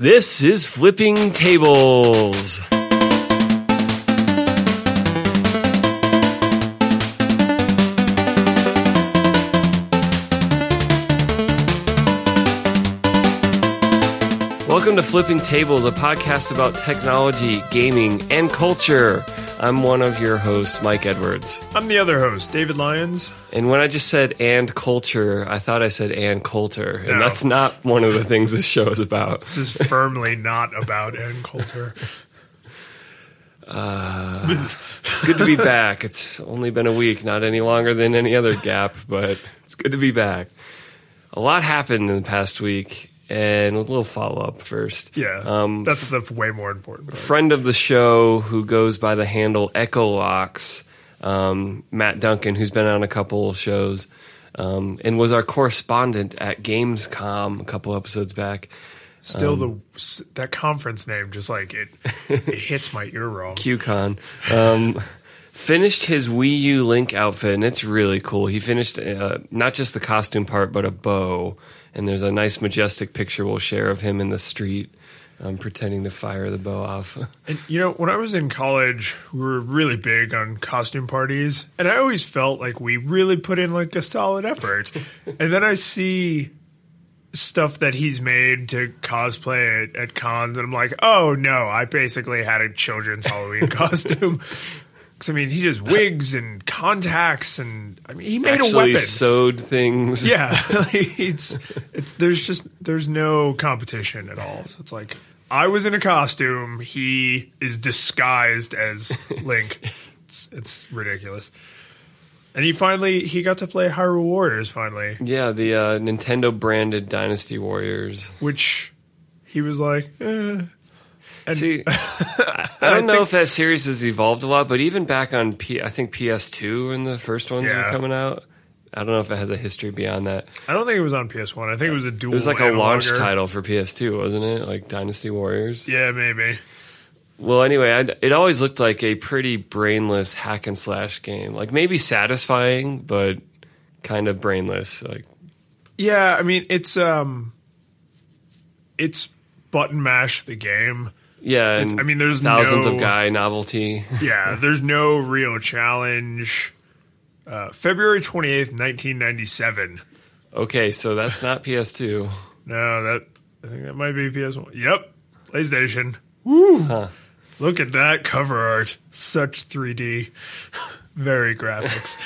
This is Flipping Tables. Welcome to Flipping Tables, a podcast about technology, gaming, and culture. I'm one of your hosts, Mike Edwards. I'm the other host, David Lyons. And when I just said and culture, I thought I said and Coulter. And No. that's not one of the things this show is about. This is firmly not about Ann Coulter. Uh, it's good to be back. It's only been a week, not any longer than any other gap, but it's good to be back. A lot happened in the past week, and a little follow up first. Yeah, Um, that's the way more important. part. friend of the show who goes by the handle Echolocks, um, Matt Duncan, who's been on a couple of shows um, and was our correspondent at Gamescom a couple episodes back. Still, um, the that conference name just like it, it hits my ear wrong. QCon. Um, finished his Wii U Link outfit, and it's really cool. He finished uh, not just the costume part, but a bow. And there's a nice, majestic picture we'll share of him in the street um, pretending to fire the bow off. And you know, when I was in college, we were really big on costume parties, and I always felt like we really put in like a solid effort. and then I see stuff that he's made to cosplay at, at cons, and I'm like, oh no, I basically had a children's Halloween costume. Because I mean, he does wigs and contacts, and I mean, he made a Actually, weapon. sewed things. yeah, like, it's it's there's just there's no competition at all. So it's like I was in a costume, he is disguised as Link. It's it's ridiculous. And he finally he got to play Hyrule Warriors finally, Yeah, the uh, Nintendo branded Dynasty Warriors. which he was like, eh. And See, I, I don't know if that series has evolved a lot, but even back on P, I think PS2 when the first ones were coming out, I don't know if it has a history beyond that. I don't think it was on PS One. I think it was a dual. It was like a launch title for PS2, wasn't it? Like Dynasty Warriors. Yeah, maybe. Well, anyway, I, it always looked like a pretty brainless hack and slash game. Like maybe satisfying, but kind of brainless. Like Yeah, I mean it's um, it's button mash the game. Yeah, I mean, there's thousands no- of guy novelty. Yeah, there's no real challenge. Uh, February 28th, 1997. okay, so that's not PS2. No, that I think that might be PS1. Yep, PlayStation. Woo! Look at that cover art. Such 3D. Very graphics.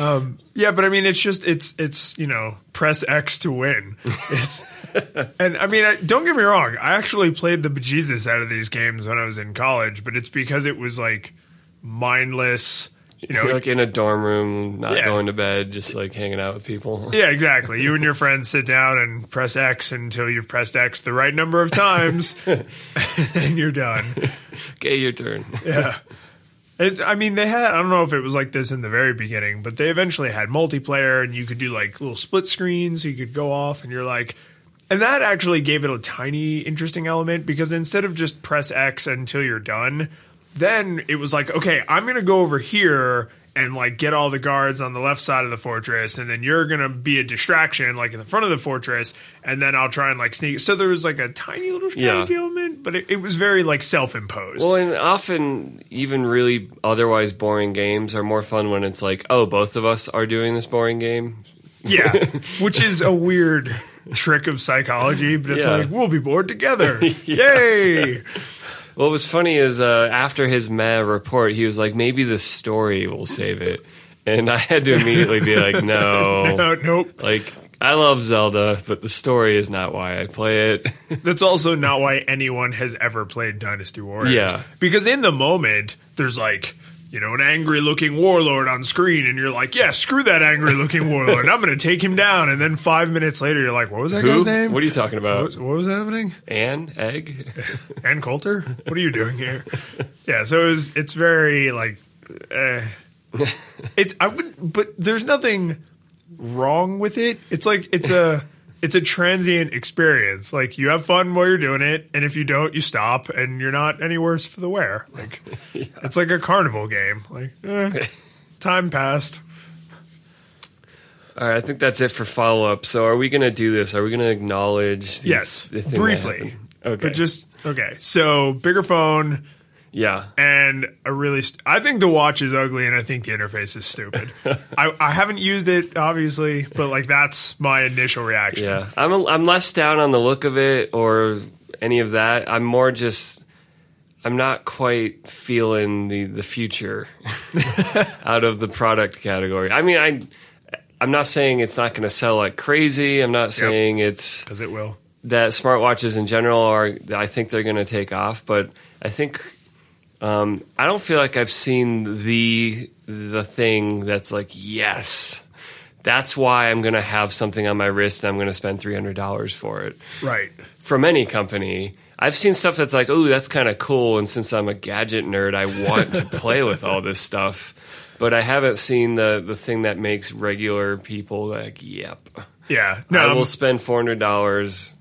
um, yeah, but I mean, it's just it's it's you know press X to win. It's and I mean, I, don't get me wrong. I actually played the bejesus out of these games when I was in college, but it's because it was like mindless. You know, You're like in a dorm room, not Yeah. going to bed, just like hanging out with people. Yeah, exactly. You and your friends sit down and press X until you've pressed X the right number of times, and you're done. Okay, your turn. Yeah. It, I mean, they had, I don't know if it was like this in the very beginning, but they eventually had multiplayer and you could do like little split screens. You could go off and you're like, and that actually gave it a tiny interesting element because instead of just press X until you're done, then it was like, okay, I'm going to go over here and like get all the guards on the left side of the fortress and then you're going to be a distraction like in the front of the fortress and then I'll try and like sneak. So there was like a tiny little strategy Yeah. element, but it, it was very like self-imposed. Well, and often even really otherwise boring games are more fun when it's like, oh, both of us are doing this boring game. Yeah, which is a weird trick of psychology, but it's Yeah. like we'll be bored together. Yay! What was funny is uh, after his meh report, he was like, maybe the story will save it. And I had to immediately be like, no. No, nope. Like, I love Zelda, but the story is not why I play it. That's also not why anyone has ever played Dynasty Warriors. Yeah. because in the moment, there's like. You know, an angry looking warlord on screen, and you're like, yeah, screw that angry looking warlord. I'm going to take him down. And then five minutes later, you're like, what was that Who? guy's name? What are you talking what, about? was, what was happening? Anne? Egg? Ann Coulter? What are you doing here? yeah, so it was, it's very like, eh. it's I wouldn't, but there's nothing wrong with it. It's like it's a it's a transient experience. Like you have fun while you're doing it, and if you don't, you stop, and you're not any worse for the wear. Like it's like a carnival game. Like eh, time passed. All right, I think that's it for follow up. So, are we going to do this? Are we going to acknowledge? These, Yes, the thing briefly. Okay. But just okay. So bigger phone Yeah. and a really. St- I think the watch is ugly, and I think the interface is stupid. I, I haven't used it obviously, but like that's my initial reaction. Yeah, I'm a, I'm less down on the look of it or any of that. I'm more just I'm not quite feeling the the future out of the product category. I mean, I I'm not saying it's not going to sell like crazy. I'm not saying it's because it will. that smartwatches in general are I think they're going to take off, but I think um, I don't feel like I've seen the the thing that's like yes. That's why I'm going to have something on my wrist and I'm going to spend $300 for it Right. from any company. I've seen stuff that's like, oh, that's kind of cool." And since I'm a gadget nerd, I want to play with all this stuff. But I haven't seen the the thing that makes regular people like, "Yep, Yeah. No. I I'm- will spend four hundred dollars."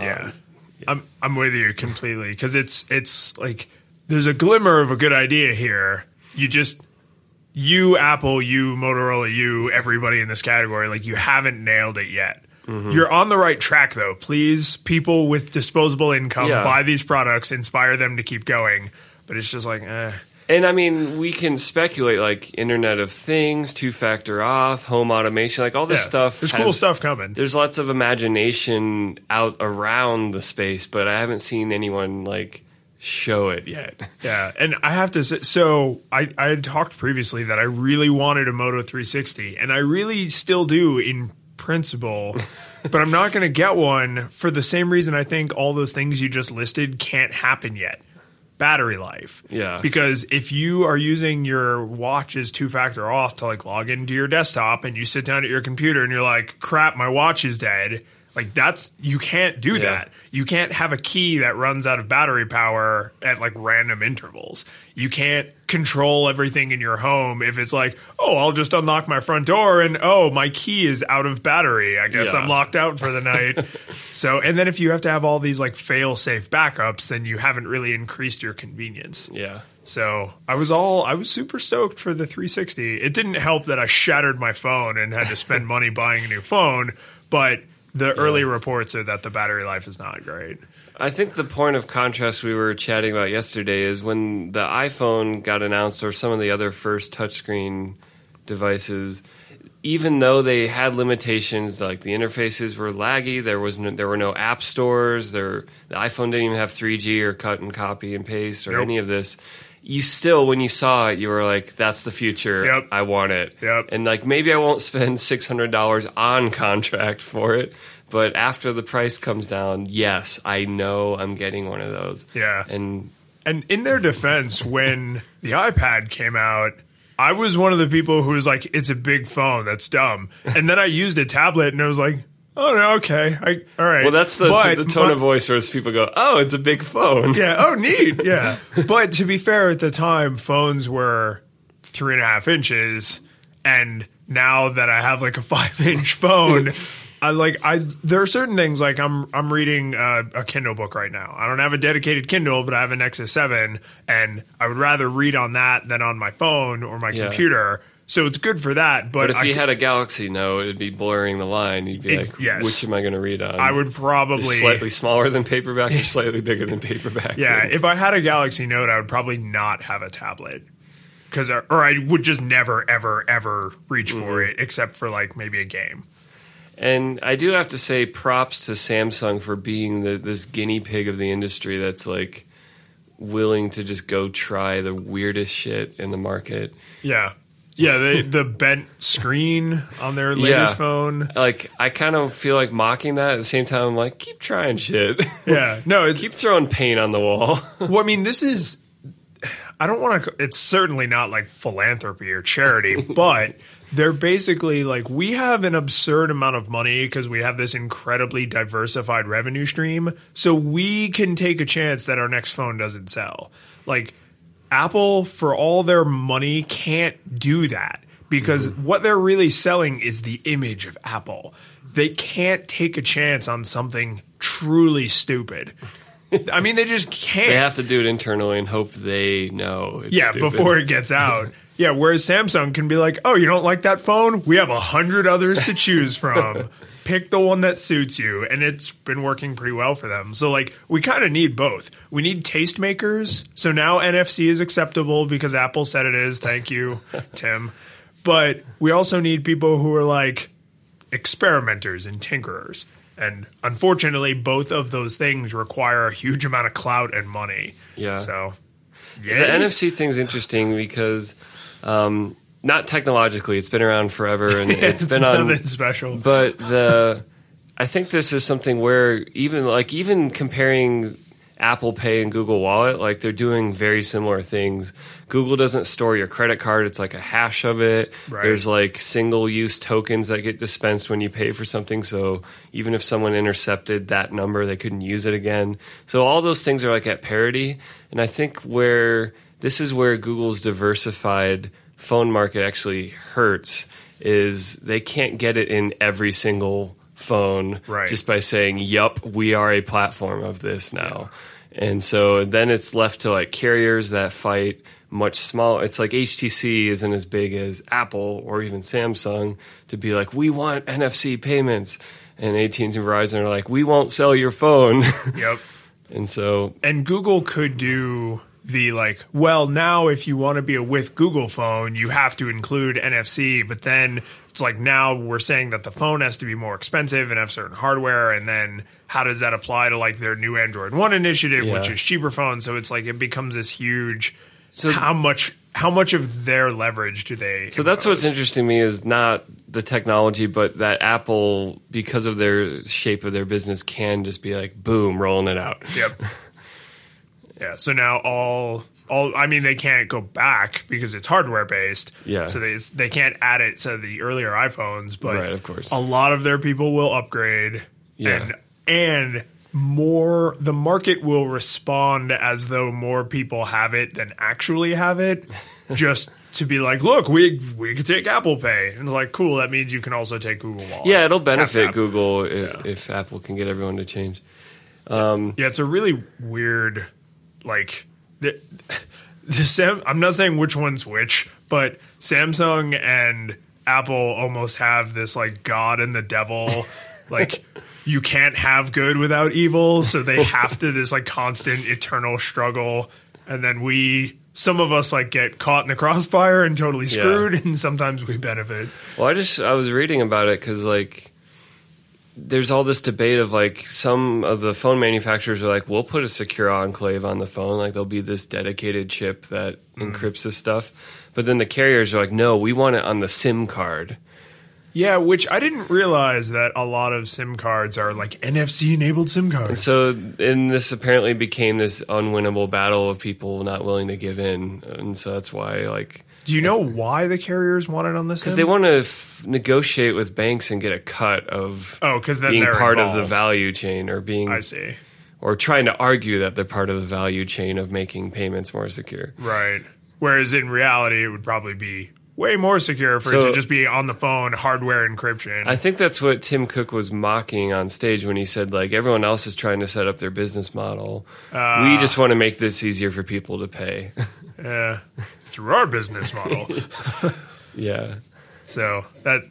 yeah. I'm I'm with you completely because it's it's like there's a glimmer of a good idea here. You just you Apple, you Motorola, you everybody in this category, like you haven't nailed it yet. Mm-hmm. You're on the right track though. Please, people with disposable income, Yeah. buy these products, inspire them to keep going. But it's just like, eh. And I mean, we can speculate like Internet of Things, two factor auth, home automation, like all this Yeah. stuff. There's has- cool stuff coming. There's lots of imagination out around the space, but I haven't seen anyone like show it yet. Yeah, and I have to say, so I, I had talked previously that I really wanted a Moto 360, and I really still do in principle, but I'm not going to get one for the same reason I think all those things you just listed can't happen yet. Battery life. Yeah. Because if you are using your watch's two factor auth to like log into your desktop and you sit down at your computer and you're like, crap, my watch is dead. Like that's you can't do Yeah. that. You can't have a key that runs out of battery power at like random intervals. You can't control everything in your home if it's like, oh, I'll just unlock my front door and oh, my key is out of battery. I guess Yeah. I'm locked out for the night. so, and then if you have to have all these like fail safe backups, then you haven't really increased your convenience. Yeah. So I was all I was super stoked for the 360. It didn't help that I shattered my phone and had to spend money buying a new phone, but the early reports are that the battery life is not great. I think the point of contrast we were chatting about yesterday is when the iPhone got announced or some of the other first touchscreen devices even though they had limitations like the interfaces were laggy there was no, there were no app stores there the iPhone didn't even have 3G or cut and copy and paste or Nope. any of this you still when you saw it you were like that's the future Yep. I want it Yep. and like maybe I won't spend $600 on contract for it but after the price comes down yes I know I'm getting one of those Yeah. and And in their defense, when the iPad came out, I was one of the people who was like, "It's a big phone. That's dumb." And then I used a tablet, and I was like, "Oh no, okay, I, all right." well that's the, But the tone my- of voice where people go oh it's a big phone Yeah. Oh, neat. Yeah. but to be fair, at the time, phones were three and a half inches, and now that I have like a five inch phone. I like I there are certain things like I'm I'm reading uh, a Kindle book right now. I don't have a dedicated Kindle, but I have a Nexus 7 and I would rather read on that than on my phone or my Yeah. computer. So it's good for that, but, But if I, you had a Galaxy Note, it'd be blurring the line. You'd be like, yes. which am I going to read on? I would probably slightly smaller than paperback or slightly bigger than paperback. Yeah, if I had a Galaxy Note, I would probably not have a tablet because, or I would just never, ever, ever reach for Mm-hmm. it except for like maybe a game. And I do have to say props to Samsung for being the, this guinea pig of the industry that's like willing to just go try the weirdest shit in the market. Yeah, yeah. The the bent screen on their latest Yeah. phone. Like I kind of feel like mocking that at the same time. I'm like, keep trying shit. Yeah, no. It's, keep throwing paint on the wall. well, I mean, this is. I don't want to. It's certainly not like philanthropy or charity, but they're basically like we have an absurd amount of money because we have this incredibly diversified revenue stream, so we can take a chance that our next phone doesn't sell. Like Apple, for all their money, can't do that because mm-hmm. what they're really selling is the image of Apple. They can't take a chance on something truly stupid. I mean, they just can't. they have to do it internally and hope they know. It's Yeah, stupid. before it gets out. Yeah, whereas Samsung can be like, "Oh, you don't like that phone? We have a hundred others to choose from." pick the one that suits you, and it's been working pretty well for them. So like we kind of need both. We need tastemakers. So now NFC is acceptable because Apple said it is. Thank you, Tim. But we also need people who are like experimenters and tinkerers. And unfortunately, both of those things require a huge amount of clout and money. Yeah. So, yeah. The. NFC thing's interesting because um, not technologically, it's been around forever and it's it's been on nothing special. but the I think this is something where even like even comparing Apple Pay and Google Wallet, like they're doing very similar things. Google doesn't store your credit card; it's like a hash of it. Right. There's like single-use tokens that get dispensed when you pay for something. So even if someone intercepted that number, they couldn't use it again. So all those things are like at parity, and I think where this is where Google's diversified phone market actually hurts is they can't get it in every single phone Right. just by saying, "Yup, we are a platform of this now." And so then it's left to like carriers that fight much smaller. It's like HTC isn't as big as Apple or even Samsung to be like, "We want NFC payments." And AT&T and Verizon are like, "We won't sell your phone." Yep. and so And Google could do the like, well, now if you want to be a with Google phone, you have to include NFC, but then it's like now we're saying that the phone has to be more expensive and have certain hardware, and then how does that apply to like their new Android One initiative, which is cheaper phones? So it's like it becomes this huge. So- how much how much of their leverage do they? So that's what's interesting to me is not the technology, but that Apple, because of their shape of their business, can just be like, boom, rolling it out. Yep. yeah. So now all all I mean they can't go back because it's hardware based. Yeah. So they they can't add it to the earlier iPhones, but Right, of course. a lot of their people will upgrade. Yeah. And and more the market will respond as though more people have it than actually have it just to be like look we we could take apple pay and it's like cool that means you can also take google wallet Yeah, it'll benefit. Google if, if Apple can get everyone to change. um, Yeah, it's a really weird, like the, the Sam. I'm not saying which one's which, but Samsung and Apple almost have this like God and the devil, like you can't have good without evil, so they have to this like constant eternal struggle, and then we. Some of us like get caught in the crossfire and totally screwed, and sometimes we benefit. Well, I just I was reading about it because like there's all this debate of like some of the phone manufacturers are like we'll put a secure enclave on the phone. Like there'll be this dedicated chip that hmm. encrypts this stuff. But then the carriers are like no we want it on the sim card. Yeah, which I didn't realize that a lot of SIM cards are like NFC enabled SIM cards. And so and this apparently became this unwinnable battle of people not willing to give in. And so that's why like Do you know why the carriers want it on this? because they want to f- negotiate with banks and get a cut of Oh, because being part of the value chain or being I see. or trying to argue that they're part of the value chain of making payments more secure. Right. Whereas in reality, it would probably be way more secure for it to just be on the phone, hardware encryption. I think that's what Tim Cook was mocking on stage when he said, like, everyone else is trying to set up their business model. Ah. we just want to make this easier for people to pay. Yeah. through our business model. yeah. so that,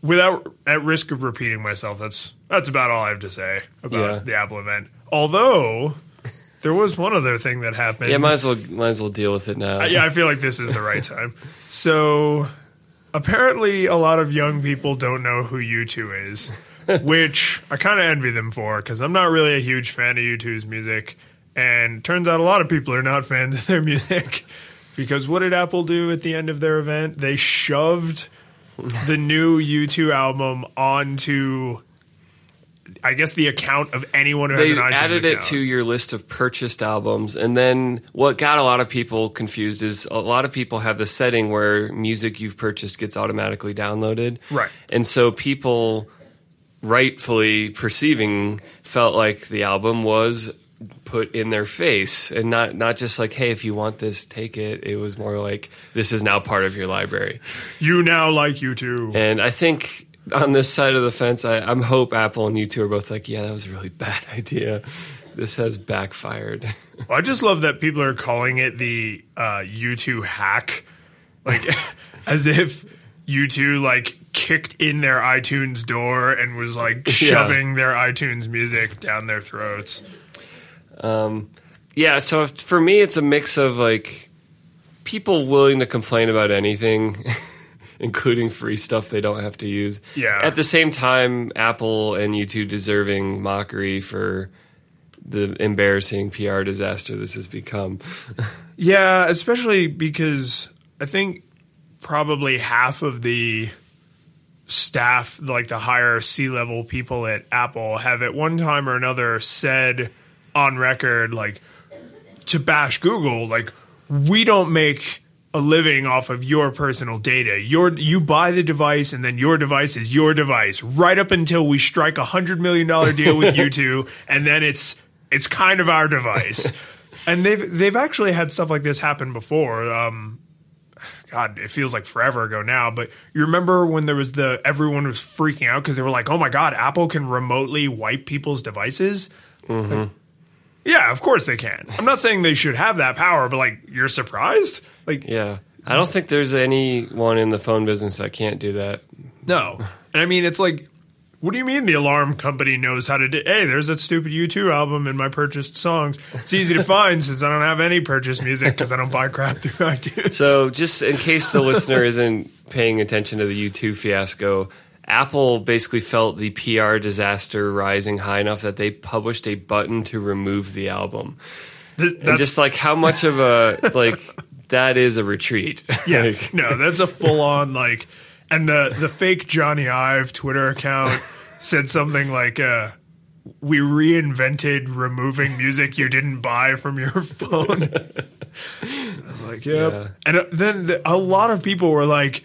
without at risk of repeating myself, that's that's about all I have to say about Yeah. the Apple event. Although there was one other thing that happened. Yeah, might as well might as well deal with it now. Yeah, I feel like this is the right time. So apparently, a lot of young people don't know who U2 is, which I kind of envy them for because I'm not really a huge fan of U2's music. And turns out a lot of people are not fans of their music because what did Apple do at the end of their event? They shoved the new U2 album onto. I guess the account of anyone who has They an iTunes added it to your list of purchased albums, and then what got a lot of people confused is a lot of people have the setting where music you've purchased gets automatically downloaded, Right. And so people, rightfully perceiving, felt like the album was put in their face, and not not just like, hey, if you want this, take it. It was more like this is now part of your library. You now like U2 And I think on this side of the fence, I, I'm hope Apple and U2 are both like, yeah, that was a really bad idea. This has backfired. Well, I just love that people are calling it the uh, U2 hack, like as if U2 like kicked in their iTunes door and was like shoving their iTunes music down their throats. Yeah, so if- for me, it's a mix of like people willing to complain about anything, including free stuff they don't have to use. Yeah. At the same time, Apple and U2 deserving mockery for the embarrassing PR disaster this has become. Yeah, especially because I think probably half of the staff, like the higher C level people at Apple, have at one time or another said on record, like, to bash Google, like, we don't make a living off of your personal data. Your you buy the device and then your device is your device right up until we strike a hundred million dollar deal with U2, and then it's it's kind of our device. and they've they've actually had stuff like this happen before. Um, God, it feels like forever ago now, but you remember when there was the everyone was freaking out because they were like, "Oh my God, Apple can remotely wipe people's devices." Like, yeah, of course they can. I'm not saying they should have that power, but like, you're surprised? Like, Yeah. I don't think there's anyone in the phone business that can't do that. no. And I mean, it's like, what do you mean the alarm company knows how to do? Hey, there's that stupid U2 album in my purchased songs. It's easy to find since I don't have any purchased music because I don't buy crap through iTunes. So, just in case the listener isn't paying attention to the U2 fiasco, Apple basically felt the PR disaster rising high enough that they published a button to remove the album. Th- And just like how much of a like that is a retreat. Yeah, Like, no, that's a full on like, and the the fake Jony Ive Twitter account said something like, uh, "We reinvented removing music you didn't buy from your phone." I was like, "Yep," Yeah. and uh, then the, a lot of people were like,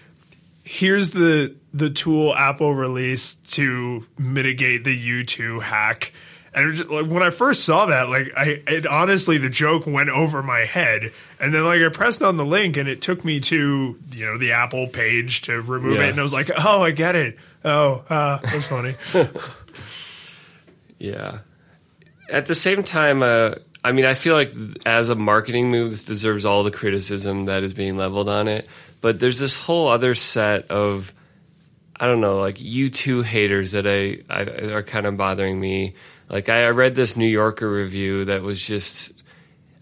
"Here's the the tool Apple released to mitigate the U2 hack." And just, like when I first saw that, like I, it honestly, the joke went over my head, and then like I pressed on the link, and it took me to you know the Apple page to remove Yeah. it, and I was like, oh, I get it. Oh, uh, that's funny. yeah. At the same time, uh, I mean, I feel like as a marketing move, this deserves all the criticism that is being leveled on it. But there's this whole other set of, I don't know, like U2 haters that I, I are kind of bothering me. Like I, I read this New Yorker review that was just,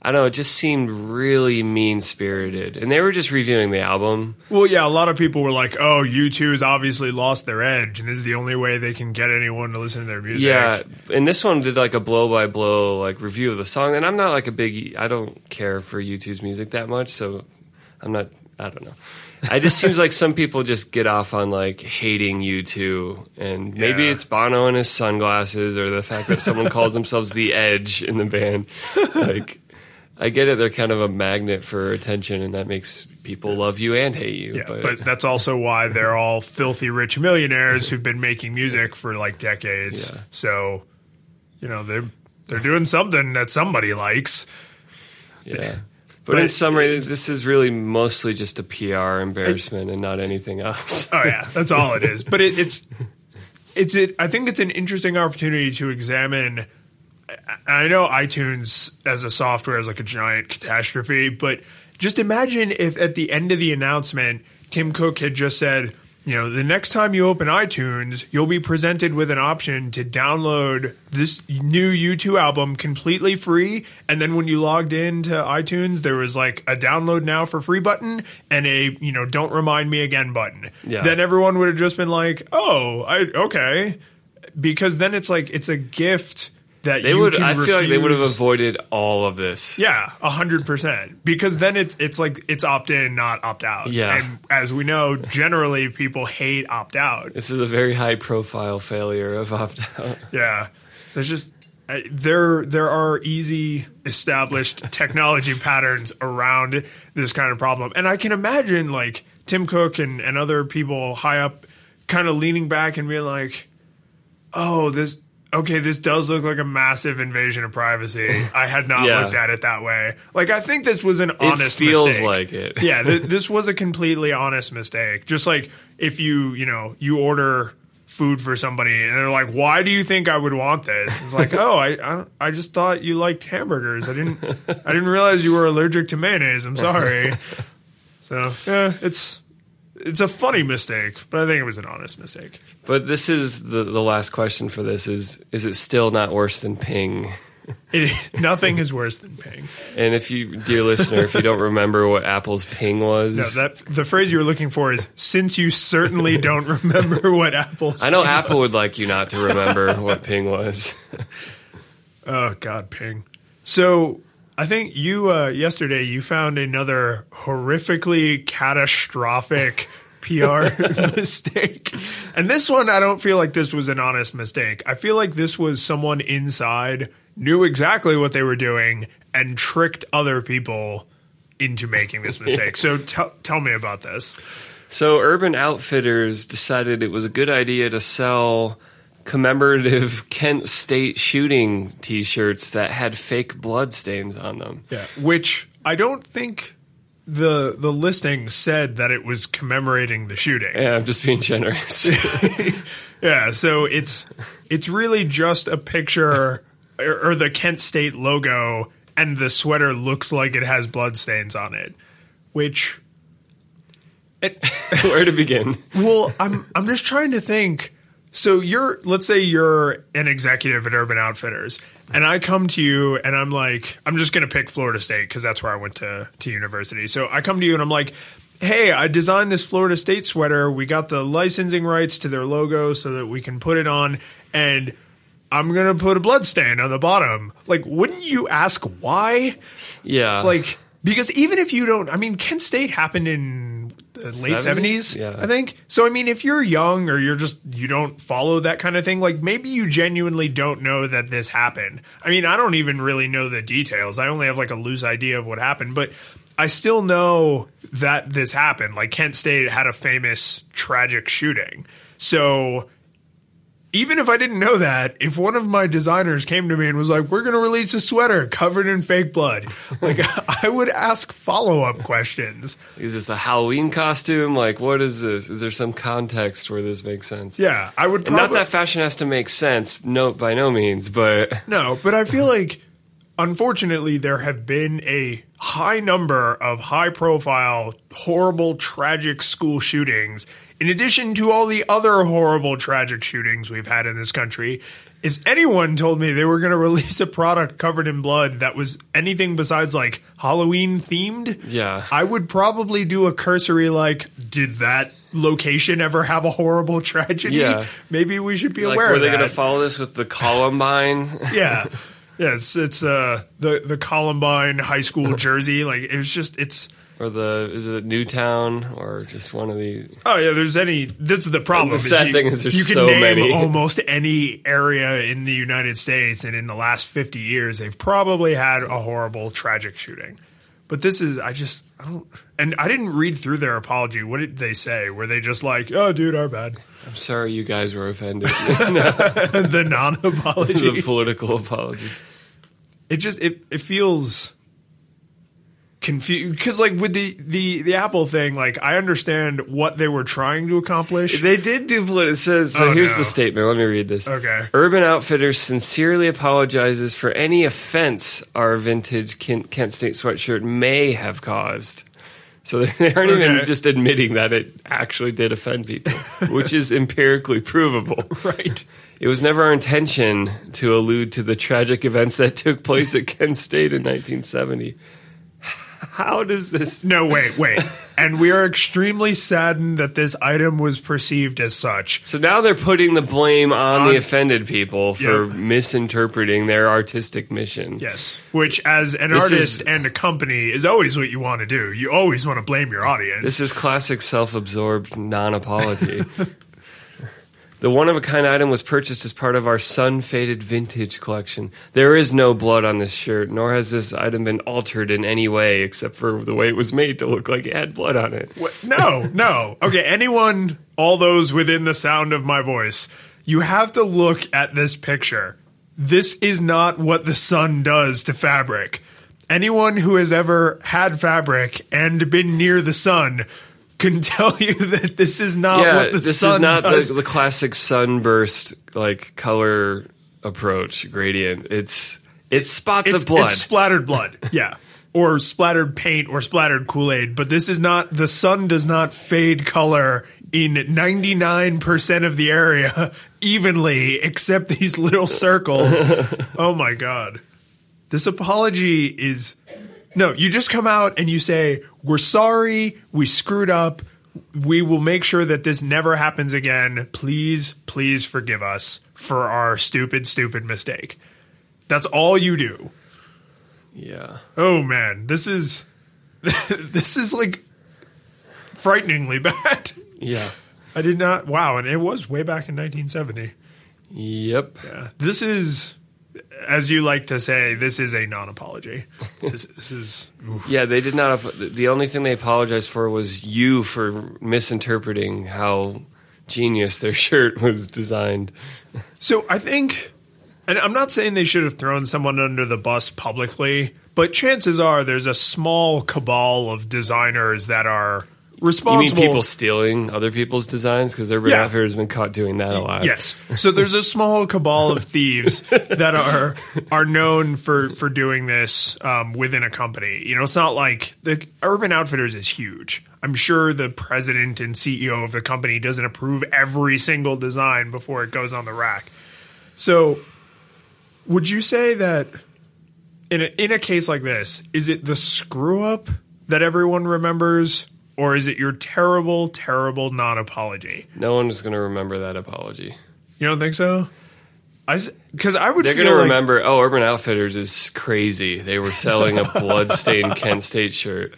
I don't know, it just seemed really mean spirited, and they were just reviewing the album. well, yeah, a lot of people were like, oh, U2 has obviously lost their edge, and this is the only way they can get anyone to listen to their music. Yeah, and this one did like a blow by blow like review of the song, and I'm not like a big, I don't care for U2's music that much, so I'm not, I don't know. It just seems like some people just get off on like hating U2, and maybe Yeah. it's Bono and his sunglasses, or the fact that someone calls themselves the Edge in the band. Like, I get it; they're kind of a magnet for attention, and that makes people love you and hate you. Yeah, but, but that's also why they're all filthy rich millionaires who've been making music for like decades. Yeah. So, you know, they're they're doing something that somebody likes. yeah. But, But in it- summary, this is really mostly just a PR embarrassment and not anything else. Oh yeah, that's all it is. But it, it's it's it. I think it's an interesting opportunity to examine. I know iTunes as a software is like a giant catastrophe, but just imagine if at the end of the announcement, Tim Cook had just said, you know, the next time you open iTunes, you'll be presented with an option to download this new U2 album completely free. And then when you logged into iTunes, there was like a download now for free button and a, you know, don't remind me again button. Yeah. Then everyone would have just been like, oh, I, okay. Because then it's like, it's a gift that They would. I feel like they would have avoided all of this. Yeah, a hundred percent. Because then it's it's like it's opt in, not opt out. Yeah. And as we know, generally people hate opt out. This is a very high profile failure of opt out. Yeah. So it's just uh, there there are easy established technology patterns around this kind of problem. And I can imagine like Tim Cook and, and other people high up kind of leaning back and being like, Oh, this okay, this does look like a massive invasion of privacy. I had not Yeah. looked at it that way. Like I think this was an It honest feels mistake. like it. yeah, th- this was a completely honest mistake. Just like if you, you know, you order food for somebody and they're like, "Why do you think I would want this?" It's like, "Oh, I, I, I just thought you liked hamburgers. I didn't, I didn't realize you were allergic to mayonnaise. I'm sorry." So yeah, it's it's a funny mistake, but I think it was an honest mistake. But this is the the last question for this is is it still not worse than ping? It, nothing is worse than ping. And if you, dear listener, if you don't remember what Apple's ping was, No, that the phrase you were looking for is since you certainly don't remember what Apple's. I know Apple was." would like you not to remember what ping was. Oh God, ping. So I think you uh, yesterday you found another horrifically catastrophic PR mistake, and this one I don't feel like this was an honest mistake. I feel like this was someone inside knew exactly what they were doing and tricked other people into making this mistake. So tell tell me about this. So Urban Outfitters decided it was a good idea to sell commemorative Kent State shooting T-shirts that had fake blood stains on them. Yeah, which I don't think the the listing said that it was commemorating the shooting. Yeah, I'm just being generous. Yeah, so it's it's really just a picture or, or the Kent State logo, and the sweater looks like it has blood stains on it. Which, it, Where to begin? well, I'm I'm just trying to think. So you're, let's say you're an executive at Urban Outfitters, and I come to you and I'm like, I'm just going to pick Florida State because that's where I went to to university. So I come to you and I'm like, Hey, I designed this Florida State sweater. We got the licensing rights to their logo so that we can put it on, and I'm gonna put a blood stain on the bottom. Like, wouldn't you ask why? Yeah, Like, because even if you don't, I mean, Kent State happened in the late 70s? 70s, Yeah. I think. So, I mean, if you're young or you're just, you don't follow that kind of thing, like maybe you genuinely don't know that this happened. I mean, I don't even really know the details. I only have like a loose idea of what happened, but I still know that this happened. Like, Kent State had a famous tragic shooting. So, even if I didn't know that, if one of my designers came to me and was like, "We're going to release a sweater covered in fake blood," like I would ask follow up questions. is this a Halloween costume? Like, what is this? Is there some context where this makes sense? Yeah, I would. And not that fashion has to make sense, no, by no means, but No, but I feel like unfortunately there have been a high number of high profile, horrible, tragic school shootings. In addition to all the other horrible, tragic shootings we've had in this country, if anyone told me they were going to release a product covered in blood that was anything besides like Halloween themed, Yeah. I would probably do a cursory like, did that location ever have a horrible tragedy? Yeah. Maybe we should be like, aware were they going to follow this with the Columbine? yeah. Yeah, it's it's uh the the Columbine high school jersey. Like it was just it's or the is it Newtown or just one of the oh yeah. There's any this is the problem. The sad you, thing is there's you can so name many. almost any area in the United States, and in the last 50 years, they've probably had a horrible tragic shooting. But this is I just I don't and I didn't read through their apology. What did they say? Were they just like, "Oh, dude, our bad"? I'm sorry you guys were offended. the non-apology. the political apology. it just it it feels confused because like with the the the Apple thing, like I understand what they were trying to accomplish. They did do what it says. So Oh, here's no. the statement. Let me read this. Okay. Urban Outfitters sincerely apologizes for any offense our vintage Kent, Kent State sweatshirt may have caused. So they aren't even Okay. just admitting that it actually did offend people, which is empirically provable. right. It was never our intention to allude to the tragic events that took place at Kent State in 1970. How does this? No, wait, wait. and we are extremely saddened that this item was perceived as such. So now they're putting the blame on, On- the offended people for Yep. misinterpreting their artistic mission. Yes. Which, as an This artist is- and a company, is always what you want to do. You always want to blame your audience. This is classic self-absorbed non-apology. the one-of-a-kind item was purchased as part of our sun-faded vintage collection. There is no blood on this shirt, nor has this item been altered in any way except for the way it was made to look like it had blood on it. What? No, no. Okay, anyone, all those within the sound of my voice, you have to look at this picture. This is not what the sun does to fabric. Anyone who has ever had fabric and been near the sun can tell you that this is not yeah, what the this sun is not does. the, the classic sunburst like color approach gradient. It's it's spots it's, of blood. it's splattered blood. Yeah. or splattered paint or splattered Kool Aid, but this is not, the sun does not fade color in 99% of the area evenly except these little circles. oh my God. This apology is. No, you just come out and you say, We're sorry, we screwed up. We will make sure that this never happens again. Please, please forgive us for our stupid, stupid mistake. That's all you do. Yeah. Oh man, this is this is like frighteningly bad. Yeah. I did not. Wow, and it was way back in 1970. Yep. Yeah. This is, as you like to say, this is a non-apology. this, this is. oof. Yeah, they did not. The only thing they apologized for was you for misinterpreting how genius their shirt was designed. So I think, and I'm not saying they should have thrown someone under the bus publicly, but chances are there's a small cabal of designers that are You mean people stealing other people's designs? Because Urban Yeah. Outfitters has been caught doing that a lot. Yes. So there's a small cabal of thieves that are are known for for doing this um, within a company. You know, it's not like the Urban Outfitters is huge. I'm sure the president and CEO of the company doesn't approve every single design before it goes on the rack. So, would you say that in a, in a case like this, is it the screw up that everyone remembers, or is it your terrible, terrible non apology? No one's going to remember that apology. You don't think so? I because I would They're going to like, remember. Oh, Urban Outfitters is crazy. They were selling a bloodstained Kent State shirt.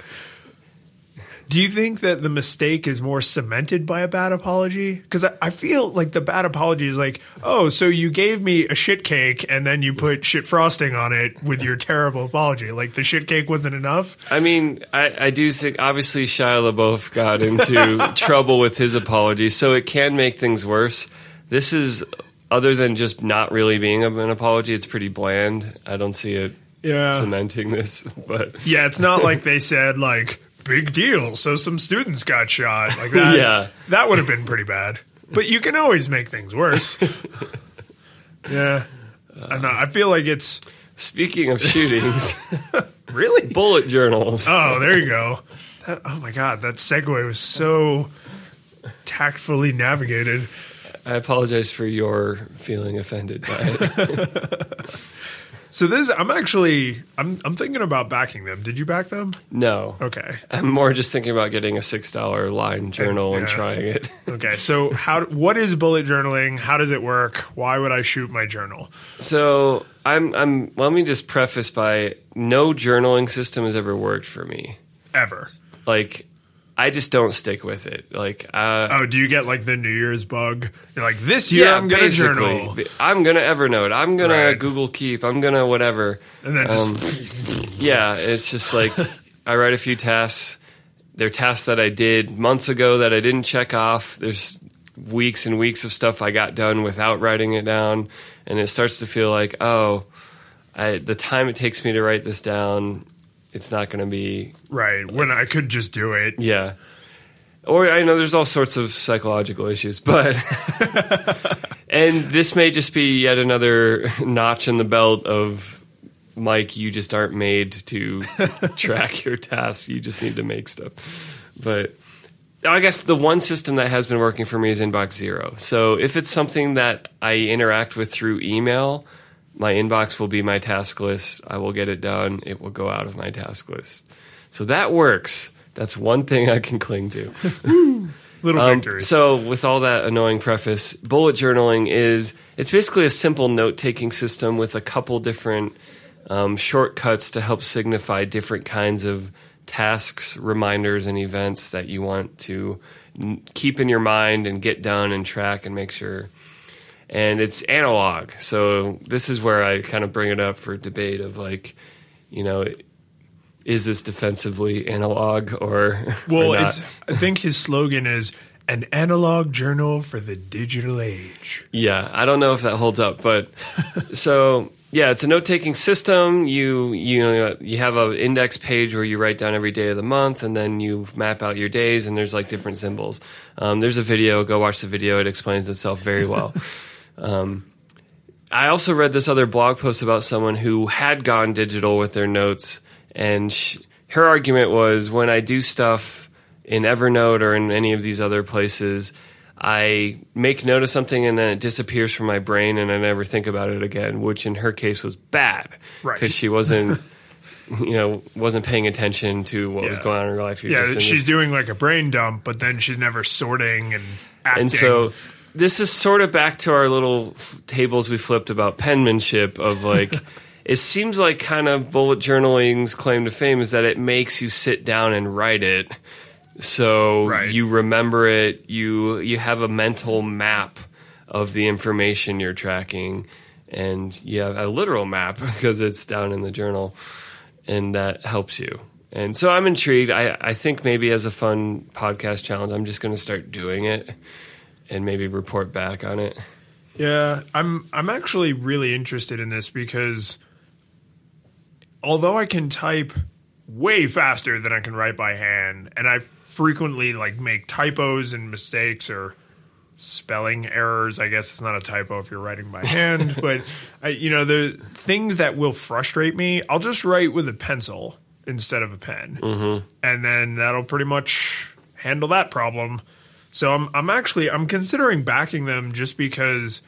Do you think that the mistake is more cemented by a bad apology? Because I, I feel like the bad apology is like, oh, so you gave me a shit cake and then you put shit frosting on it with your terrible apology. Like the shit cake wasn't enough. I mean, I, I do think obviously Shia LaBeouf got into trouble with his apology, so it can make things worse. This is other than just not really being an apology. It's pretty bland. I don't see it Yeah. cementing this, but Yeah, it's not like they said like big deal. So some students got shot like that. Yeah. that would have been pretty bad. But you can always make things worse. yeah, I know. I feel like it's speaking of shootings, really. bullet journals. Oh, there you go. That, oh my god, that segue was so tactfully navigated. I apologize for your feeling offended by it. So this, I'm actually, I'm, I'm thinking about backing them. Did you back them? No. Okay. I'm more just thinking about getting a six dollar line journal and Yeah. trying it. Okay. So how, what is bullet journaling? How does it work? Why would I shoot my journal? So I'm I'm let me just preface by no journaling system has ever worked for me. Ever. Like I just don't stick with it. Like uh Oh, do you get like the New Year's bug? You're like, this year I'm gonna journal, I'm gonna Evernote. I'm gonna Right. Google Keep. I'm gonna whatever. and then just, Um, yeah, it's just like I write a few tasks. They're tasks that I did months ago that I didn't check off. There's weeks and weeks of stuff I got done without writing it down, and it starts to feel like, oh, I, the time it takes me to write this down, it's not going to be right when I could just do it. yeah. Or I know there's all sorts of psychological issues, but and this may just be yet another notch in the belt of Mike. You just aren't made to track your tasks. You just need to make stuff. But I guess the one system that has been working for me is Inbox Zero. So if it's something that I interact with through email, my inbox will be my task list. I will get it done. It will go out of my task list. So that works. That's one thing I can cling to. Little Um, victories. so, with all that annoying preface, bullet journaling is it's basically a simple note taking system with a couple different um, shortcuts to help signify different kinds of tasks, reminders, and events that you want to n- keep in your mind and get done and track and make sure. And it's analog. So, this is where I kind of bring it up for debate of like, you know, is this defensively analog or, well, or I think his slogan is an analog journal for the digital age. Yeah, I don't know if that holds up, but so yeah, it's a note taking system. You you know, you have an index page where you write down every day of the month, and then you map out your days, and there's like different symbols. Um, there's a video. Go watch the video. It explains itself very well. um, I also read this other blog post about someone who had gone digital with their notes and sh- her argument was when I do stuff in Evernote or in any of these other places, I make note of something and then it disappears from my brain and I never think about it again, which in her case was bad Right. because she wasn't. You know, wasn't paying attention to what was going on in her life. You're Yeah, she's this- doing like a brain dump, but then she's never sorting and acting. and so this is sort of back to our little f- tables we flipped about penmanship of like it seems like kind of bullet journaling's claim to fame is that it makes you sit down and write it so Right. you remember it you you have a mental map of the information you're tracking and you have a literal map because it's down in the journal and that helps you. And so I'm intrigued. I, I think maybe as a fun podcast challenge, I'm just going to start doing it and maybe report back on it. Yeah, I'm I'm actually really interested in this because although I can type way faster than I can write by hand, and I frequently like make typos and mistakes or spelling errors. I guess it's not a typo if you're writing by hand, but I, you know the things that will frustrate me, I'll just write with a pencil instead of a pen, mm-hmm. and then that'll pretty much handle that problem. So I'm I'm actually I'm considering backing them just because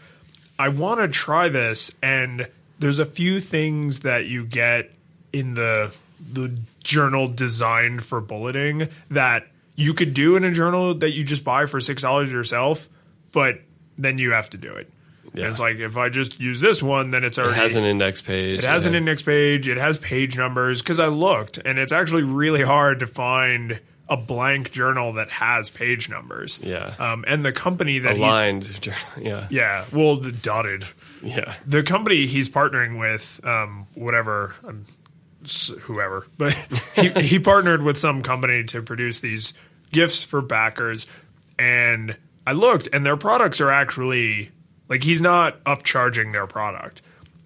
I want to try this, and there's a few things that you get in the the journal designed for bulleting that you could do in a journal that you just buy for six dollars yourself, but then you have to do it. Yeah. It's like if I just use this one, then it's It already has an index page. it has an index page. It has page numbers because I looked, and it's actually really hard to find a blank journal that has page numbers. Yeah. Um, and the company that he, aligned. journal. Yeah. yeah, well, the dotted. Yeah. The company he's partnering with, um, whatever, um, whoever, but he, he partnered with some company to produce these gifts for backers. And I looked, and their products are actually like he's not upcharging their product.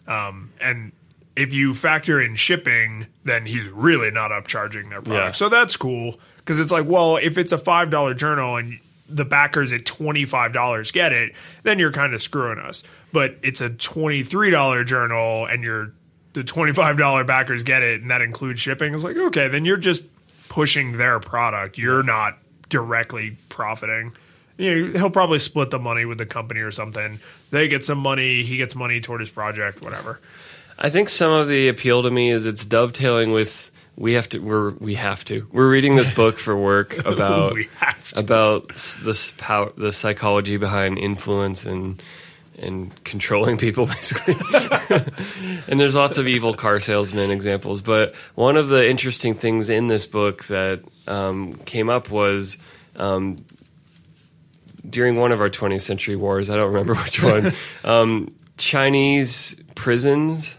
Um, and if you factor in shipping, then he's really not upcharging their product. Yeah. So that's cool because it's like, well, if it's a five dollar journal and the backers at twenty five dollars get it, then you're kind of screwing us. But it's a twenty three dollar journal and you're the twenty five dollar backers get it, and that includes shipping. It's like okay, then you're just pushing their product. You're not directly profiting. You know, he'll probably split the money with the company or something. They get some money, he gets money toward his project, whatever. I think some of the appeal to me is it's dovetailing with we have to we're we have to we're reading this book for work about we have to. about this power the psychology behind influence and and controlling people basically and there's lots of evil car salesman examples but one of the interesting things in this book that um, came up was um, during one of our 20th century wars i don't remember which one um, chinese prisons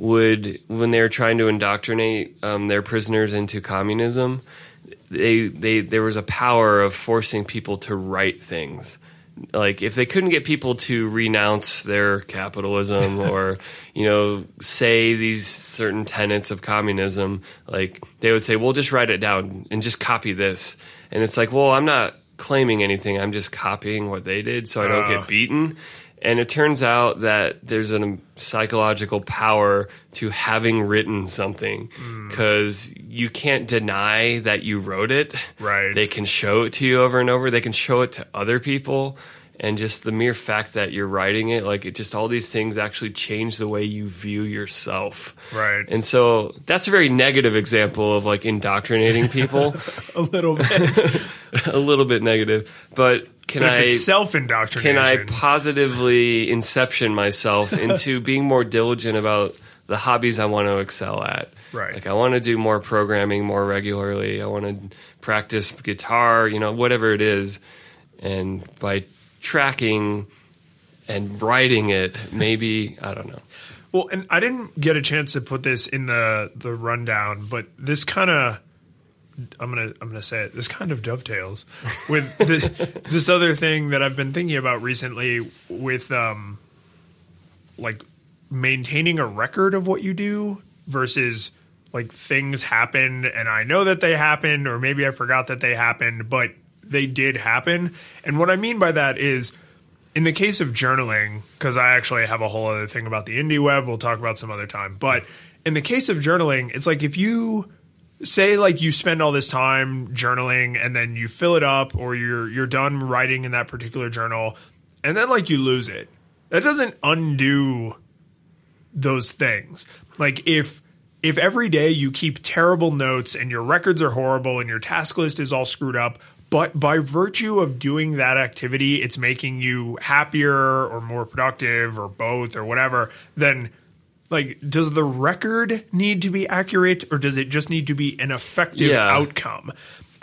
would when they were trying to indoctrinate um, their prisoners into communism they, they there was a power of forcing people to write things. Like if they couldn't get people to renounce their capitalism or you know say these certain tenets of communism like they would say well just write it down and just copy this. And it's like well i'm not claiming anything. I'm just copying what they did so i don't get beaten and it turns out that there's a psychological power to having written something Hmm. because you can't deny that you wrote it. Right. They can show it to you over and over. They can show it to other people. And just the mere fact that you're writing it, like it just all these things actually change the way you view yourself. Right. And so that's a very negative example of like indoctrinating people, A little bit. a little bit negative. But can But I self indoctrination, can I positively inception myself into being more diligent about the hobbies I want to excel at? Right. Like I want to do more programming more regularly. I want to practice guitar, you know, whatever it is. And by tracking and writing it, maybe I don't know. Well, and I didn't get a chance to put this in the the rundown, but this kind of I'm gonna I'm gonna say it. This kind of dovetails with this, this other thing that I've been thinking about recently with um like maintaining a record of what you do versus like things happen and I know that they happened or maybe I forgot that they happened, but they did happen. And what I mean by that is in the case of journaling, because I actually have a whole other thing about the indie web, we'll talk about some other time. But in the case of journaling, it's like if you say like you spend all this time journaling and then you fill it up or you're you're done writing in that particular journal and then like you lose it. That doesn't undo those things. Like if if every day you keep terrible notes and your records are horrible and your task list is all screwed up, but by virtue of doing that activity, it's making you happier or more productive or both or whatever, then like does the record need to be accurate or does it just need to be an effective Yeah. outcome?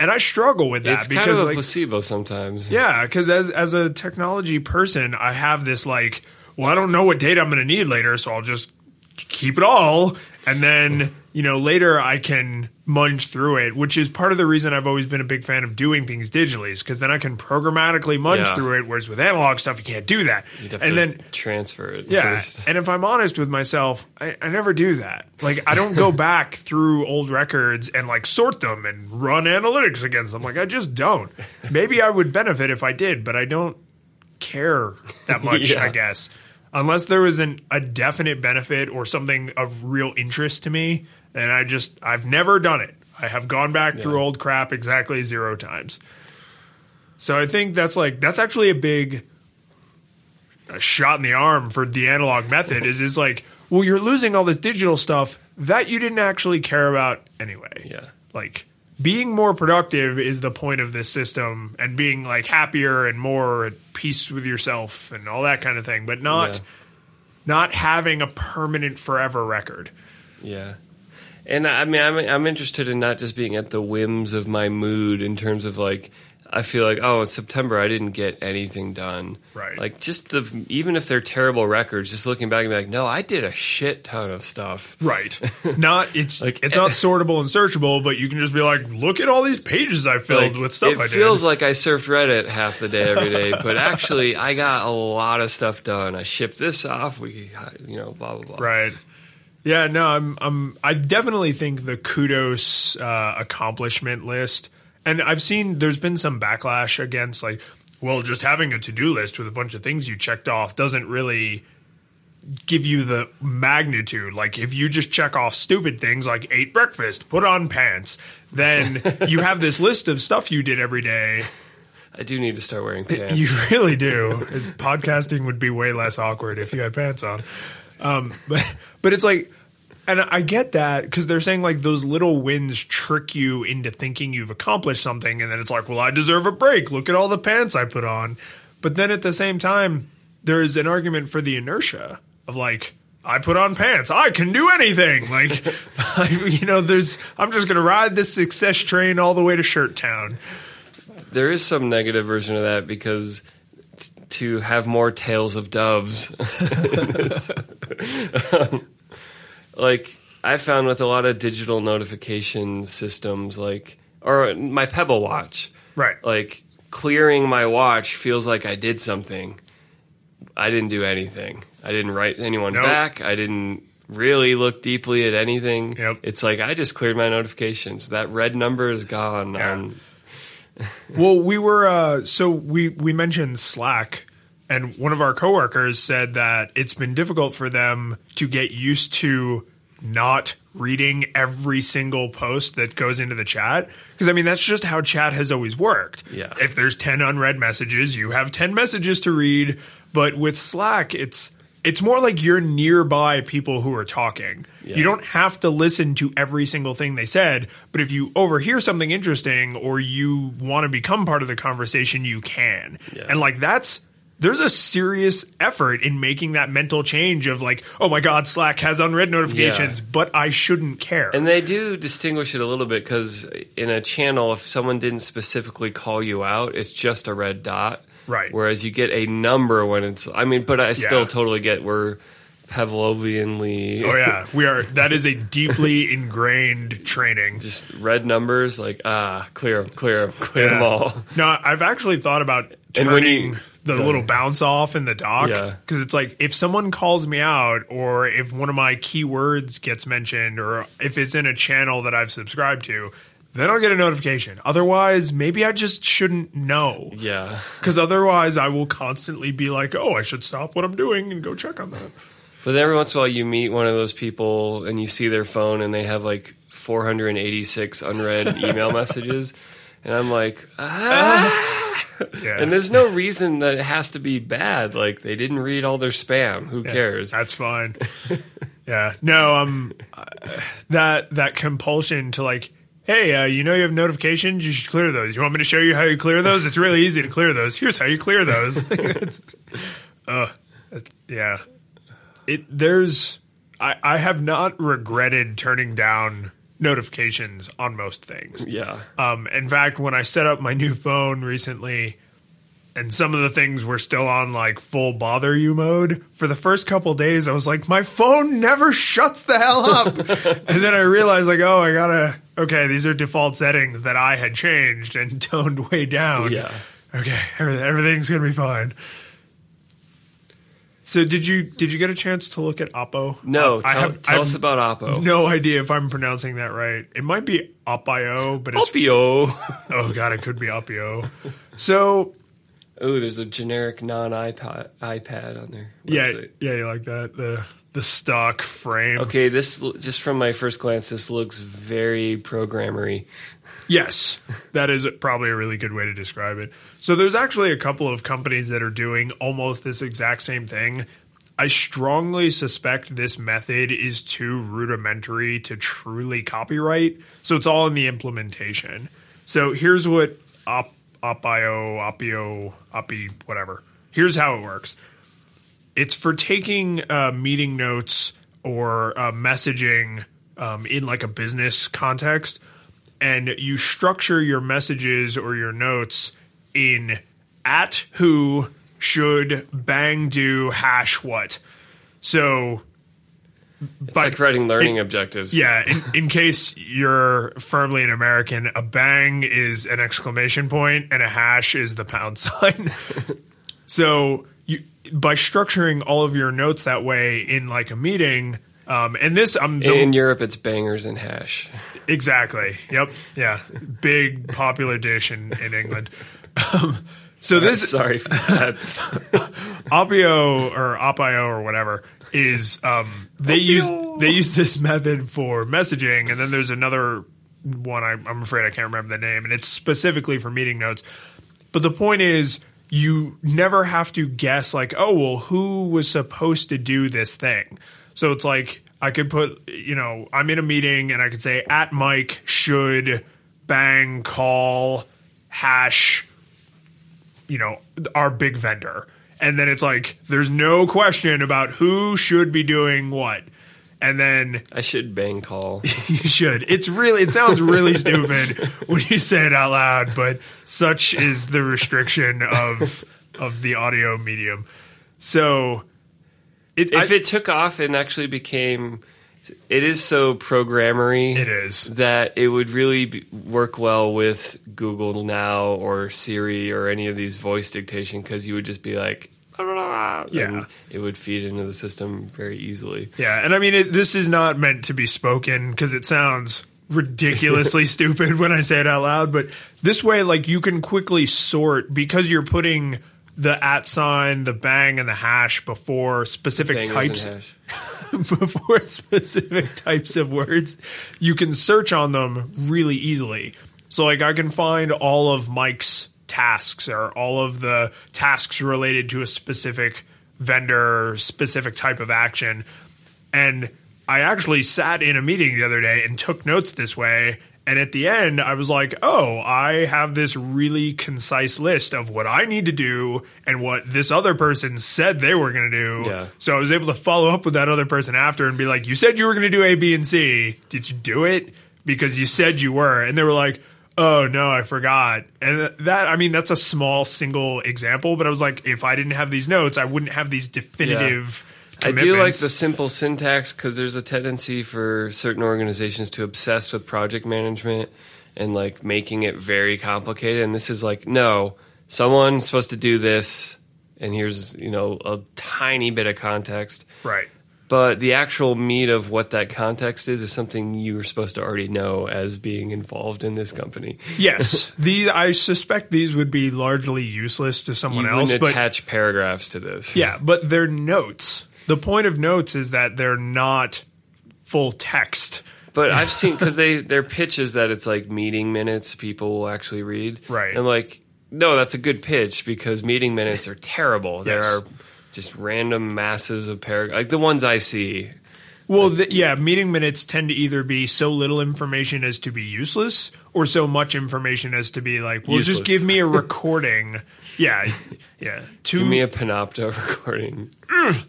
And I struggle with that It's because kind of a like placebo sometimes. yeah, because as as a technology person, I have this like, well, I don't know what data I'm going to need later, so I'll just keep it all, and then you know later I can munge through it, which is part of the reason I've always been a big fan of doing things digitally, is because then I can programmatically munge Yeah. through it, whereas with analog stuff you can't do that. And then transfer it yeah, first. and if I'm honest with myself, I, I never do that. Like, I don't go back through old records and like sort them and run analytics against them. Like, I just don't. Maybe I would benefit if I did, but I don't care that much. Yeah. I guess unless there was an, a definite benefit or something of real interest to me, and I just I've never done it. I have gone back through old crap exactly zero times. So I think that's like that's actually a big a shot in the arm for the analog method is is like, well, you're losing all this digital stuff that you didn't actually care about anyway. Yeah. Like being more productive is the point of this system and being like happier and more at peace with yourself and all that kind of thing, but not Yeah. not having a permanent forever record. Yeah. And I mean, I'm I'm interested in not just being at the whims of my mood in terms of like, I feel like, oh, in September I didn't get anything done. Right. Like just the even if they're terrible records, just looking back and be like, no, I did a shit ton of stuff. Right. Not it's Like- it's not sortable and searchable, but you can just be like, look at all these pages I filled Like, with stuff it I did. feels like I surfed Reddit half the day every day, but actually I got a lot of stuff done. I shipped this off. We, you know, blah blah blah. Right. Yeah, no, I'm I'm I definitely think the kudos uh, accomplishment list and I've seen there's been some backlash against like well just having a to-do list with a bunch of things you checked off doesn't really give you the magnitude like if you just check off stupid things like ate breakfast, put on pants, then you have this list of stuff you did every day I do need to start wearing pants. you really do. Podcasting would be way less awkward if you had pants on. Um, but but it's like, and I get that because they're saying like those little wins trick you into thinking you've accomplished something, and then it's like, well, I deserve a break. Look at all the pants I put on. But then at the same time, there's an argument for the inertia of like. I put on pants. I can do anything. Like, I, you know, there's. I'm just gonna ride this success train all the way to Shirt Town. there is some negative version of that because t- to have more tails of doves Um, like i found with a lot of digital notification systems like or my pebble watch Right. like clearing my watch feels like i did something i didn't do anything i didn't write anyone Nope. back i didn't really look deeply at anything Yep. it's like i just cleared my notifications that red number is gone Yeah. on Well, we were uh, so we we mentioned Slack, and one of our coworkers said that it's been difficult for them to get used to not reading every single post that goes into the chat because I mean that's just how chat has always worked. Yeah. If there's 10 unread messages, you have 10 messages to read, but with Slack it's it's more like you're nearby people who are talking. Yeah. You don't have to listen to every single thing they said, but if you overhear something interesting or you want to become part of the conversation, you can. Yeah. And like that's there's a serious effort in making that mental change of like, oh my god, Slack has unread notifications, Yeah. but I shouldn't care. And they do distinguish it a little bit because in a channel, if someone didn't specifically call you out, it's just a red dot. Right. Whereas you get a number when it's. I mean, but I still Yeah. totally get we're Pavlovianly. oh yeah, we are. That is a deeply ingrained training. Just red numbers, like ah, clear clear clear them all. No, I've actually thought about And when turning you- the little bounce off in the dock Yeah. because it's like if someone calls me out or if one of my keywords gets mentioned or if it's in a channel that I've subscribed to, then I'll get a notification. Otherwise, maybe I just shouldn't know Yeah. because otherwise I will constantly be like, oh, I should stop what I'm doing and go check on that. But then every once in a while, you meet one of those people and you see their phone and they have like 486 unread email messages. And I'm like, ah. Yeah. And there's no reason that it has to be bad. Like, they didn't read all their spam. Who cares? That's fine. yeah. No, um, uh, that that compulsion to like, hey, uh, you know you have notifications. You should clear those. You want me to show you how you clear those? It's really easy to clear those. Here's how you clear those. Uh, yeah. It there's I I have not regretted turning down notifications on most things. Yeah. Um, in fact, when I set up my new phone recently, and some of the things were still on like full bother you mode for the first couple days, I was like, my phone never shuts the hell up. and then I realized, like, oh, I gotta. Okay, these are default settings that I had changed and toned way down. Yeah. Okay, everything's gonna be fine. So did you did you get a chance to look at Oppo? No, I tell, have tell I us about Oppo. no idea if I'm pronouncing that right. It might be Opio, but it's Opio. Oh god, it could be Opio. So Oh, there's a generic non iPad iPad on their yeah, yeah, you like that the the stock frame. Okay, this just from my first glance, this looks very programmery. Yes, that is probably a really good way to describe it. So there's actually a couple of companies that are doing almost this exact same thing. I strongly suspect this method is too rudimentary to truly copyright. So it's all in the implementation. So here's what Op, Opio, Opio, Opi, whatever. Here's how it works. It's for taking uh, meeting notes or uh, messaging um, in like a business context, and you structure your messages or your notes in at who should bang do hash what. So It's But like writing learning it- objectives. yeah, in, in case you're firmly an American, a bang is an exclamation point and a hash is the pound sign. so you by structuring all of your notes that way in like a meeting, um, and this I'm the, In Europe, it's bangers and hash. exactly. Yep. Yeah. Big popular dish in, in England. Um, so this Sorry. Opio or Opio or whatever is um, they use they use this method for messaging, and then there's another one I, I'm afraid I can't remember the name, and it's specifically for meeting notes. But the point is, you never have to guess like, oh well, who was supposed to do this thing? So it's like I could put, you know, I'm in a meeting and I could say at Mike should bang call hash you know, our big vendor. And then it's like, there's no question about who should be doing what. And then I should bang call. you should. It's really, it sounds really stupid when you say it out loud, but such is the restriction of, of the audio medium. So it, If I- it took off and actually became, it is so programmery. it is. that it would really be, work well with Google Now or Siri or any of these voice dictation because you would just be like, Yeah. it would feed into the system very easily. Yeah, and I mean, it, this is not meant to be spoken because it sounds ridiculously stupid when I say it out loud. But this way, like, you can quickly sort because you're putting the at sign, the bang, and the hash before specific Bangers types before specific types of words, you can search on them really easily. So, like, I can find all of Mike's tasks or all of the tasks related to a specific vendor, specific type of action. And I actually sat in a meeting the other day and took notes this way. And at the end, I was like, oh, I have this really concise list of what I need to do and what this other person said they were going to do. Yeah. So I was able to follow up with that other person after and be like, you said you were going to do A, B, and C. Did you do it? Because you said you were. And they were like, oh, no, I forgot. And that, I mean, that's a small single example, but I was like, if I didn't have these notes, I wouldn't have these definitive I do like the simple syntax because there's a tendency for certain organizations to obsess with project management and like making it very complicated. And this is like, no, someone's supposed to do this, and here's you know a tiny bit of context. Right. But the actual meat of what that context is is something you were supposed to already know as being involved in this company. Yes, these I suspect these would be largely useless to someone You else, but attach paragraphs to this. yeah, but they're notes. The point of notes is that they're not full text. But I've seen because they their pitch is that it's like meeting minutes people will actually read. Right. And like, no, that's a good pitch because meeting minutes are terrible. There are just random masses of paragraphs, like the ones I see. Well, th- yeah, meeting minutes tend to either be so little information as to be useless, or so much information as to be like, well, Useless. just give me a recording. yeah, yeah, two, Give me a Panopto recording, mm.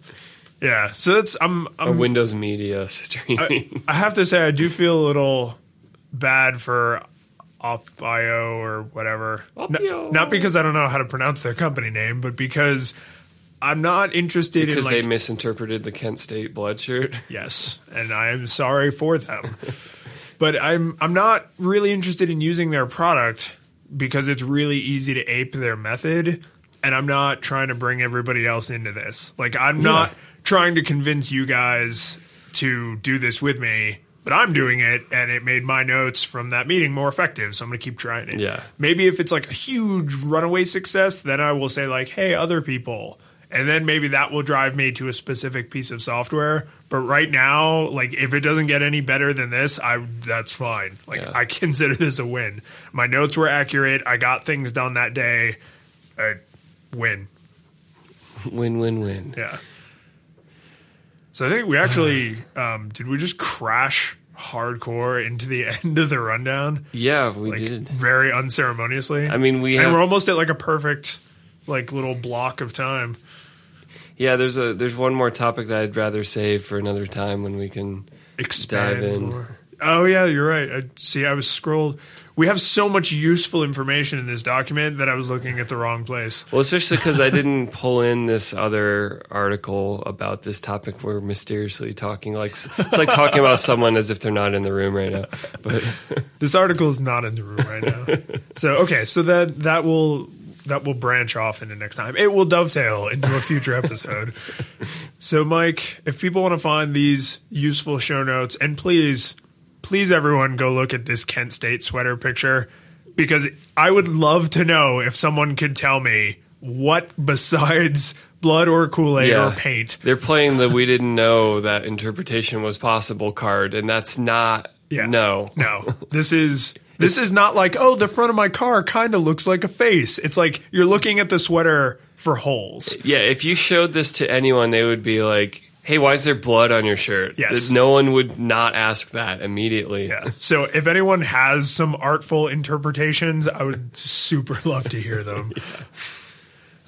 Yeah. So that's I'm a I'm Windows Media streaming. I have to say, I do feel a little bad for Opio or whatever. N- not because I don't know how to pronounce their company name, but because I'm not interested because in they like misinterpreted the Kent State blood shirt. yes, and I am sorry for them. but I'm I'm not really interested in using their product because it's really easy to ape their method and I'm not trying to bring everybody else into this. Like I'm not trying to convince you guys to do this with me, but I'm doing it and it made my notes from that meeting more effective, so I'm going to keep trying it. Yeah. Maybe if it's like a huge runaway success, then I will say like, "Hey, other people." And then maybe that will drive me to a specific piece of software. But right now, like if it doesn't get any better than this, I that's fine. Like Yeah. I consider this a win. My notes were accurate. I got things done that day. I win. win, win, win. Yeah. So I think we actually um, did. We just crash hardcore into the end of the rundown, Yeah, we like did. very unceremoniously. I mean, we and we're almost at like a perfect, like little block of time. Yeah, there's a there's one more topic that I'd rather save for another time when we can Expand dive in. more. Oh yeah, you're right. I see. I was scrolled. We have so much useful information in this document that I was looking at the wrong place. Well, especially because I didn't pull in this other article about this topic. We're mysteriously talking like it's like talking about someone as if they're not in the room right now. But This article is not in the room right now. so okay, so that that will that will branch off into next time. It will dovetail into a future episode. so Mike, if people want to find these useful show notes, and please, please everyone go look at this Kent State sweater picture because I would love to know if someone could tell me what besides blood or Kool-Aid yeah, or paint. They're playing the "we didn't know that interpretation was possible" card, and that's not. Yeah. No, No, this is this is not like oh the front of my car kind of looks like a face. It's like you're looking at the sweater for holes. Yeah, if you showed this to anyone, they would be like, "Hey, why is there blood on your shirt?" Yes. no one would not ask that immediately. Yeah. So if anyone has some artful interpretations, I would super love to hear them.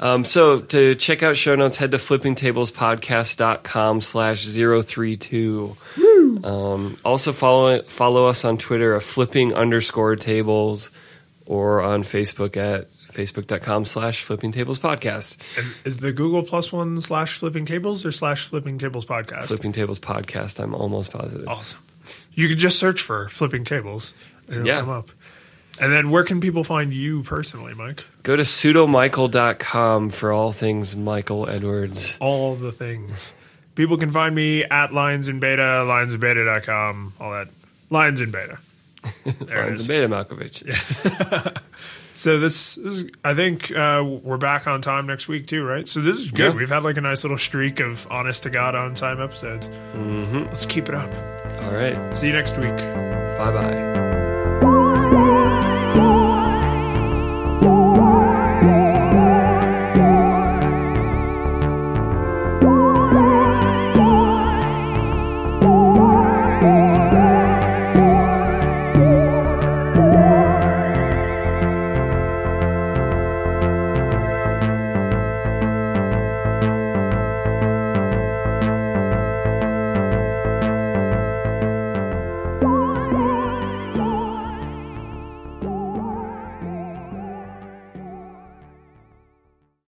Um, so to check out show notes, head to flippingtablespodcast.com slash 032. Um, also follow follow us on Twitter at flipping underscore tables or on Facebook at facebook.com slash flipping tables podcast. And is the Google Plus one slash flipping tables or slash flipping tables podcast? Flipping tables podcast, I'm almost positive. Awesome. You can just search for flipping tables and it'll Yeah. come up. And then where can people find you personally, Mike? Go to pseudomichael.com for all things Michael Edwards. all the things. People can find me at Lions in Beta, lionsandbeta.com, all that. Lions in Beta. There Lines and Beta Malkovich. So this, is, I think uh, we're back on time next week too, right? So this is good. Yeah. We've had like a nice little streak of honest to God on time episodes. Mm-hmm. Let's keep it up. All right. See you next week. Bye bye.